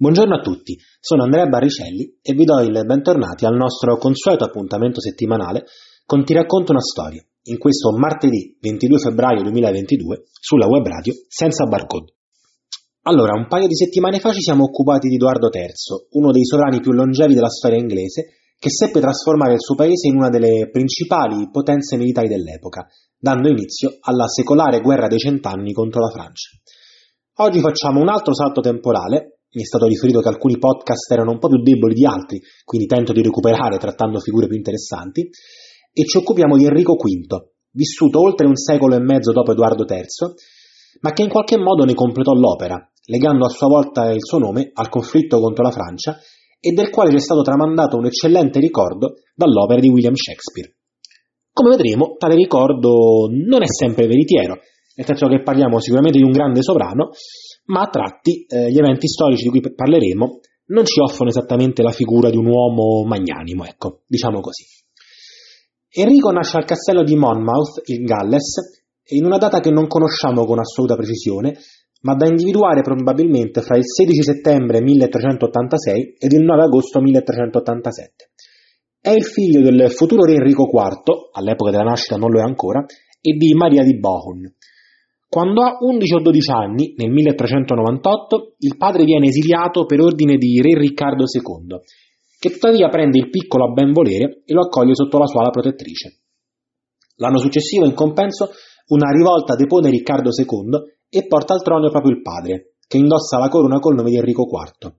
Buongiorno a tutti, sono Andrea Barricelli e vi do il bentornati al nostro consueto appuntamento settimanale con Ti racconto una storia, in questo martedì 22 febbraio 2022 sulla web radio senza barcode. Allora, un paio di settimane fa ci siamo occupati di Edoardo III, uno dei sovrani più longevi della storia inglese, che seppe trasformare il suo paese in una delle principali potenze militari dell'epoca, dando inizio alla secolare guerra dei cent'anni contro la Francia. Oggi facciamo un altro salto temporale mi è stato riferito che alcuni podcast erano un po' più deboli di altri, quindi tento di recuperare trattando figure più interessanti, e ci occupiamo di Enrico V, vissuto oltre un secolo e mezzo dopo Edoardo III, ma che in qualche modo ne completò l'opera, legando a sua volta il suo nome al conflitto contro la Francia e del quale ci è stato tramandato un eccellente ricordo dall'opera di William Shakespeare. Come vedremo, tale ricordo non è sempre veritiero, nel senso che parliamo sicuramente di un grande sovrano, ma a tratti eh, gli eventi storici di cui parleremo non ci offrono esattamente la figura di un uomo magnanimo, ecco, diciamo così. Enrico nasce al castello di Monmouth, in Galles, in una data che non conosciamo con assoluta precisione, ma da individuare probabilmente fra il 16 settembre 1386 ed il 9 agosto 1387. È il figlio del futuro re Enrico IV, all'epoca della nascita non lo è ancora, e di Maria di Bohun, quando ha 11 o 12 anni, nel 1398, il padre viene esiliato per ordine di re Riccardo II, che tuttavia prende il piccolo a ben volere e lo accoglie sotto la sua ala protettrice. L'anno successivo, in compenso, una rivolta depone Riccardo II e porta al trono proprio il padre, che indossa la corona col nome di Enrico IV.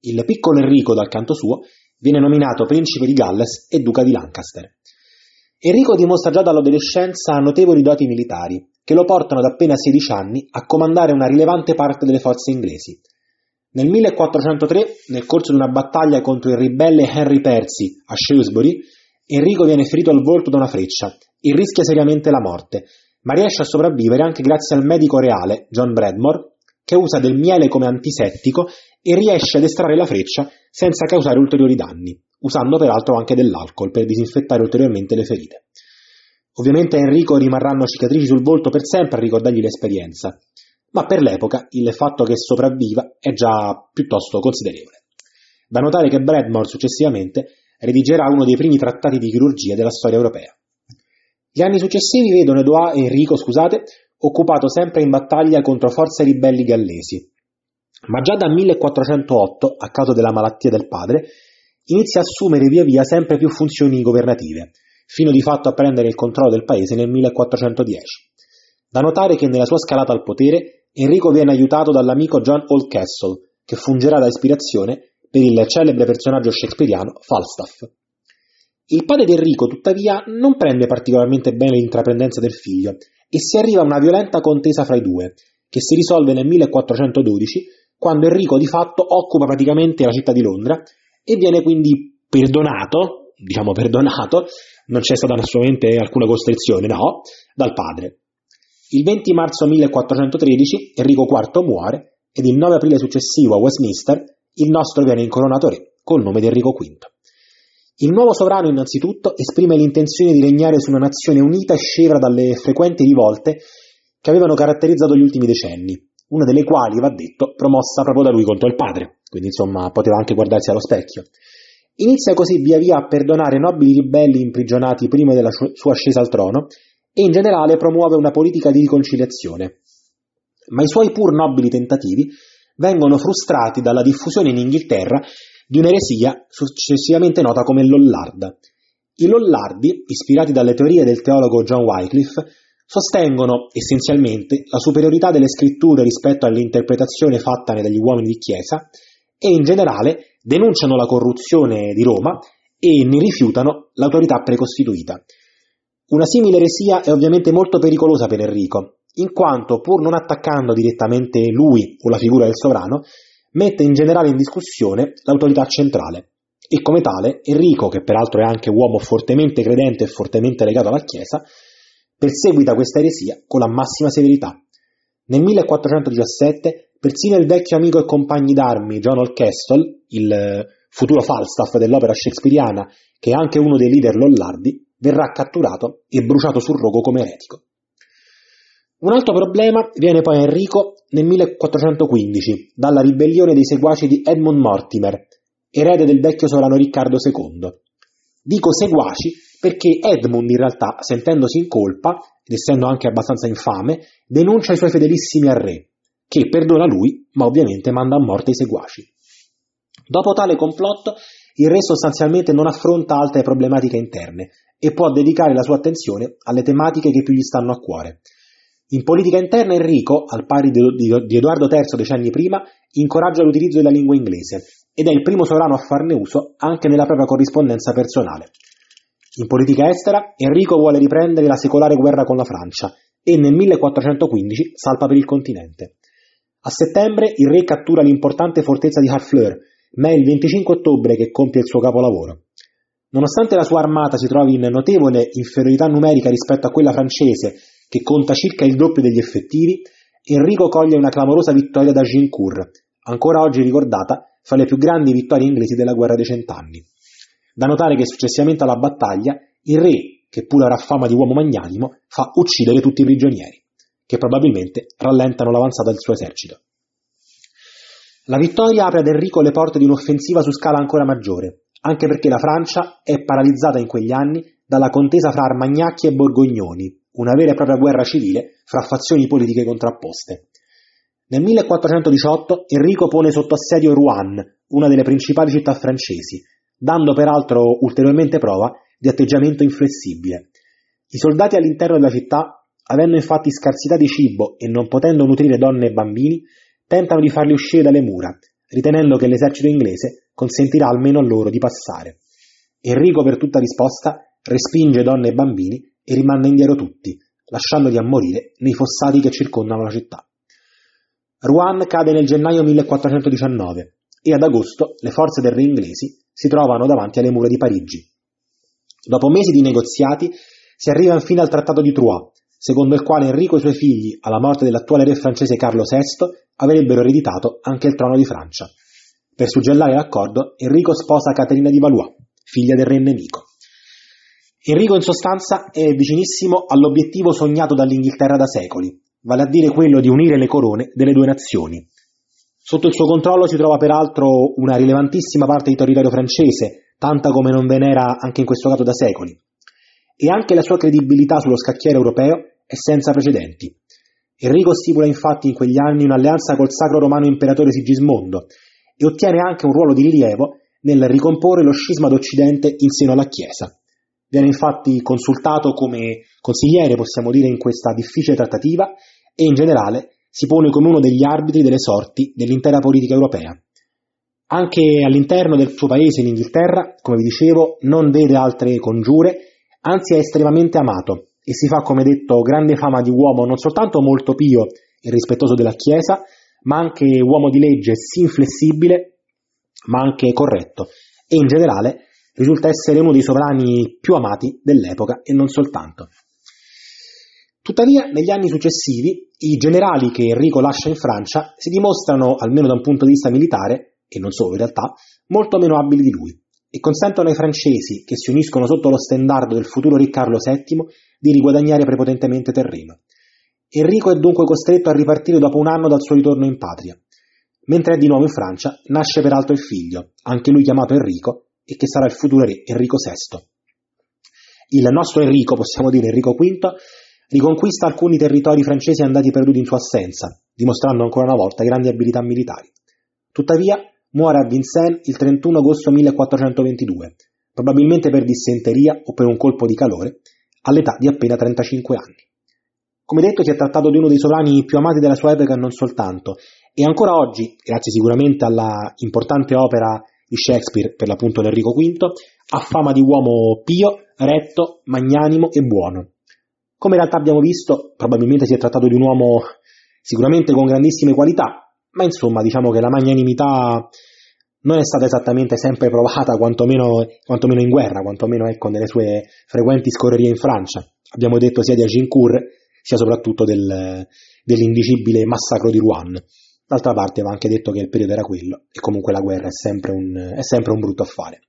Il piccolo Enrico, dal canto suo, viene nominato principe di Galles e duca di Lancaster. Enrico dimostra già dall'adolescenza notevoli doti militari, che lo portano ad appena 16 anni a comandare una rilevante parte delle forze inglesi. Nel 1403, nel corso di una battaglia contro il ribelle Henry Percy a Shrewsbury, Enrico viene ferito al volto da una freccia e rischia seriamente la morte, ma riesce a sopravvivere anche grazie al medico reale John Bradmore, che usa del miele come antisettico e riesce ad estrarre la freccia senza causare ulteriori danni, usando peraltro anche dell'alcol per disinfettare ulteriormente le ferite. Ovviamente a Enrico rimarranno cicatrici sul volto per sempre a ricordargli l'esperienza, ma per l'epoca il fatto che sopravviva è già piuttosto considerevole. Da notare che Bradmore successivamente redigerà uno dei primi trattati di chirurgia della storia europea. Gli anni successivi vedono Edoardo, Enrico scusate, occupato sempre in battaglia contro forze ribelli gallesi, ma già dal 1408, a causa della malattia del padre, inizia a assumere via via sempre più funzioni governative, fino di fatto a prendere il controllo del paese nel 1410. Da notare che nella sua scalata al potere Enrico viene aiutato dall'amico John Oldcastle, che fungerà da ispirazione per il celebre personaggio shakespeariano Falstaff. Il padre di Enrico, tuttavia, non prende particolarmente bene l'intraprendenza del figlio e si arriva a una violenta contesa fra i due, che si risolve nel 1412, quando Enrico di fatto occupa praticamente la città di Londra e viene quindi perdonato, diciamo perdonato, non c'è stata assolutamente alcuna costrizione, no, dal padre. Il 20 marzo 1413 Enrico IV muore ed il 9 aprile successivo a Westminster il nostro viene incoronato re col nome di Enrico V. Il nuovo sovrano innanzitutto esprime l'intenzione di regnare su una nazione unita e scevra dalle frequenti rivolte che avevano caratterizzato gli ultimi decenni, una delle quali, va detto, promossa proprio da lui contro il padre, quindi insomma poteva anche guardarsi allo specchio. Inizia così via via a perdonare nobili ribelli imprigionati prima della sua ascesa al trono e in generale promuove una politica di riconciliazione. Ma i suoi pur nobili tentativi vengono frustrati dalla diffusione in Inghilterra di un'eresia successivamente nota come Lollarda. I Lollardi, ispirati dalle teorie del teologo John Wycliffe, sostengono essenzialmente la superiorità delle scritture rispetto all'interpretazione fattane dagli uomini di Chiesa e in generale denunciano la corruzione di Roma e ne rifiutano l'autorità precostituita. Una simile eresia è ovviamente molto pericolosa per Enrico, in quanto, pur non attaccando direttamente lui o la figura del sovrano, mette in generale in discussione l'autorità centrale e come tale Enrico, che peraltro è anche uomo fortemente credente e fortemente legato alla Chiesa, perseguita questa eresia con la massima severità. Nel 1417 persino il vecchio amico e compagno d'armi John Olcastle, il futuro Falstaff dell'opera shakespeariana, che è anche uno dei leader lollardi, verrà catturato e bruciato sul rogo come eretico. Un altro problema viene poi a Enrico nel 1415 dalla ribellione dei seguaci di Edmund Mortimer, erede del vecchio sovrano Riccardo II. Dico seguaci perché Edmund in realtà, sentendosi in colpa, ed essendo anche abbastanza infame, denuncia i suoi fedelissimi al re, che perdona lui, ma ovviamente manda a morte i seguaci. Dopo tale complotto, il re sostanzialmente non affronta altre problematiche interne e può dedicare la sua attenzione alle tematiche che più gli stanno a cuore. In politica interna Enrico, al pari di Edoardo III decenni prima, incoraggia l'utilizzo della lingua inglese ed è il primo sovrano a farne uso anche nella propria corrispondenza personale. In politica estera, Enrico vuole riprendere la secolare guerra con la Francia e nel 1415 salpa per il continente. A settembre il re cattura l'importante fortezza di Harfleur, ma è il 25 ottobre che compie il suo capolavoro. Nonostante la sua armata si trovi in notevole inferiorità numerica rispetto a quella francese, che conta circa il doppio degli effettivi, Enrico coglie una clamorosa vittoria da Gincourt, ancora oggi ricordata fra le più grandi vittorie inglesi della guerra dei cent'anni. Da notare che successivamente alla battaglia il re, che pure avrà fama di uomo magnanimo, fa uccidere tutti i prigionieri, che probabilmente rallentano l'avanzata del suo esercito. La vittoria apre ad Enrico le porte di un'offensiva su scala ancora maggiore, anche perché la Francia è paralizzata in quegli anni dalla contesa fra Armagnacchi e Borgognoni, una vera e propria guerra civile fra fazioni politiche contrapposte. Nel 1418 Enrico pone sotto assedio Rouen, una delle principali città francesi, dando peraltro ulteriormente prova di atteggiamento inflessibile. I soldati all'interno della città, avendo infatti scarsità di cibo e non potendo nutrire donne e bambini, tentano di farli uscire dalle mura, ritenendo che l'esercito inglese consentirà almeno a loro di passare. Enrico per tutta risposta respinge donne e bambini e rimanda indietro tutti, lasciandoli a morire nei fossati che circondano la città. Rouen cade nel gennaio 1419 e ad agosto le forze del re inglesi si trovano davanti alle mura di Parigi. Dopo mesi di negoziati si arriva infine al trattato di Troyes, secondo il quale Enrico e i suoi figli, alla morte dell'attuale re francese Carlo VI, avrebbero ereditato anche il trono di Francia. Per suggellare l'accordo, Enrico sposa Caterina di Valois, figlia del re nemico. Enrico in sostanza è vicinissimo all'obiettivo sognato dall'Inghilterra da secoli, vale a dire quello di unire le corone delle due nazioni. Sotto il suo controllo si trova peraltro una rilevantissima parte di territorio francese, tanta come non ve n'era anche in questo caso da secoli. E anche la sua credibilità sullo scacchiere europeo è senza precedenti. Enrico stipula infatti in quegli anni un'alleanza col sacro romano imperatore Sigismondo e ottiene anche un ruolo di rilievo nel ricomporre lo scisma d'Occidente in seno alla Chiesa. Viene infatti consultato come consigliere, possiamo dire, in questa difficile trattativa e in generale si pone come uno degli arbitri delle sorti dell'intera politica europea. Anche all'interno del suo paese, in Inghilterra, come vi dicevo, non vede altre congiure, anzi è estremamente amato e si fa, come detto, grande fama di uomo non soltanto molto pio e rispettoso della Chiesa, ma anche uomo di legge, sì inflessibile, ma anche corretto, e in generale risulta essere uno dei sovrani più amati dell'epoca e non soltanto. Tuttavia, negli anni successivi, i generali che Enrico lascia in Francia si dimostrano, almeno da un punto di vista militare, e non solo in realtà, molto meno abili di lui, e consentono ai francesi, che si uniscono sotto lo stendardo del futuro re Carlo VII, di riguadagnare prepotentemente terreno. Enrico è dunque costretto a ripartire dopo un anno dal suo ritorno in patria. Mentre è di nuovo in Francia, nasce peraltro il figlio, anche lui chiamato Enrico, e che sarà il futuro re Enrico VI. Il nostro Enrico, possiamo dire Enrico V, riconquista alcuni territori francesi andati perduti in sua assenza, dimostrando ancora una volta grandi abilità militari. Tuttavia, muore a Vincennes il 31 agosto 1422, probabilmente per dissenteria o per un colpo di calore, all'età di appena 35 anni. Come detto, si è trattato di uno dei sovrani più amati della sua epoca e non soltanto, e ancora oggi, grazie sicuramente alla importante opera di Shakespeare, per l'appunto Enrico V, ha fama di uomo pio, retto, magnanimo e buono. Come in realtà abbiamo visto, probabilmente si è trattato di un uomo sicuramente con grandissime qualità, ma insomma diciamo che la magnanimità non è stata esattamente sempre provata, quantomeno, quantomeno in guerra, quantomeno ecco, nelle sue frequenti scorrerie in Francia. Abbiamo detto sia di Agincourt, sia soprattutto del, dell'indicibile massacro di Rouen. D'altra parte va anche detto che il periodo era quello, e comunque la guerra è sempre un, è sempre un brutto affare.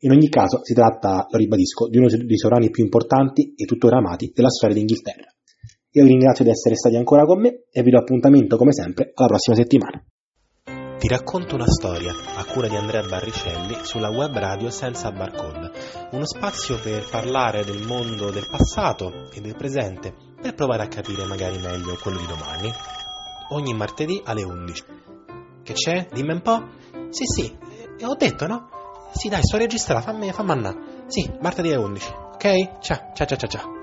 In ogni caso si tratta, lo ribadisco, di uno dei sovrani più importanti e tuttora amati della storia d'Inghilterra. Io vi ringrazio di essere stati ancora con me e vi do appuntamento come sempre alla prossima settimana. Ti racconto una storia a cura di Andrea Barricelli sulla web radio senza barcode, uno spazio per parlare del mondo del passato e del presente per provare a capire magari meglio quello di domani. Ogni martedì alle 11. Che c'è? Dimmi un po'? Sì, sì, eh, ho detto no? Sì, dai, sto registrata, fammi, fammi andare. Sì, martedì alle 11. Ok? Ciao, ciao, ciao, ciao. ciao.